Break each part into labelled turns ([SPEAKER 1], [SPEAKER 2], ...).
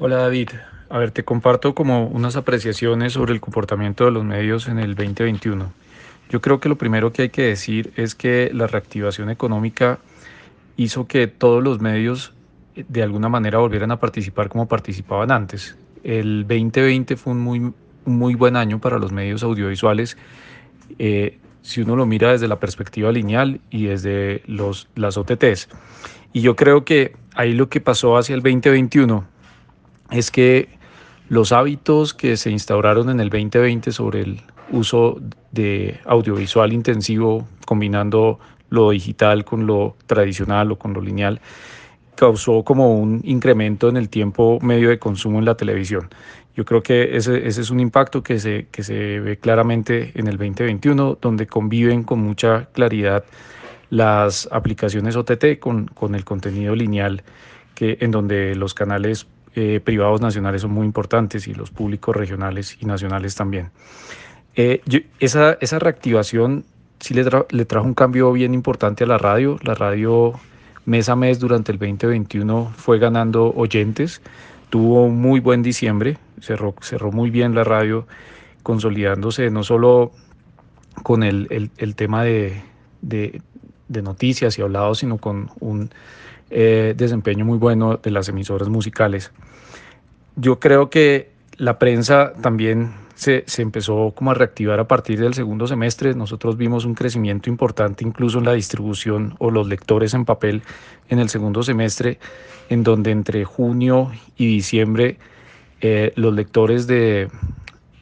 [SPEAKER 1] Hola David, a ver, te comparto como unas apreciaciones sobre el comportamiento de los medios en el 2021. Yo creo que lo primero que hay que decir es que la reactivación económica hizo que todos los medios eh, de alguna manera volvieran a participar como participaban antes. El 2020 fue un muy, muy buen año para los medios audiovisuales. Eh, si uno lo mira desde la perspectiva lineal y desde los, las OTTs. Y yo creo que ahí lo que pasó hacia el 2021 es que los hábitos que se instauraron en el 2020 sobre el uso de audiovisual intensivo, combinando lo digital con lo tradicional o con lo lineal, causó como un incremento en el tiempo medio de consumo en la televisión. Yo creo que ese, ese, es un impacto que se, que se ve claramente en el 2021, donde conviven con mucha claridad las aplicaciones OTT con, con el contenido lineal, que, en donde los canales eh, privados nacionales son muy importantes y los públicos regionales y nacionales también. Eh, esa, esa reactivación sí le, le trajo un cambio bien importante a la radio. La radio mes a mes durante el 2021 fue ganando oyentes tuvo un muy buen diciembre, cerró, cerró muy bien la radio, consolidándose no solo con el, el, tema de, de, de, noticias y hablados, sino con un eh, desempeño muy bueno de las emisoras musicales. Yo creo que la prensa también se, se, empezó como a reactivar a partir del segundo semestre. Nosotros vimos un crecimiento importante incluso en la distribución o los lectores en papel en el segundo semestre, en donde entre junio y diciembre eh, los lectores de,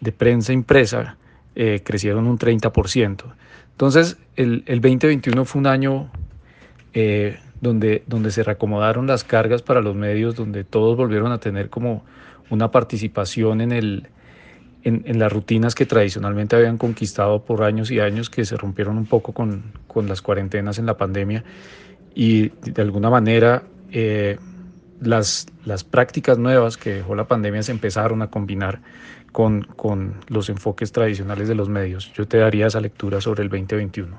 [SPEAKER 1] de prensa impresa eh, crecieron un 30%. Entonces, el, el 2021 fue un año donde, donde se reacomodaron las cargas para los medios, donde todos volvieron a tener como una participación en el, en, las rutinas que tradicionalmente habían conquistado por años y años, que se rompieron un poco con, con las cuarentenas en la pandemia y de alguna manera eh, las, las prácticas nuevas que dejó la pandemia se empezaron a combinar con, con los enfoques tradicionales de los medios. Yo te daría esa lectura sobre el 2021.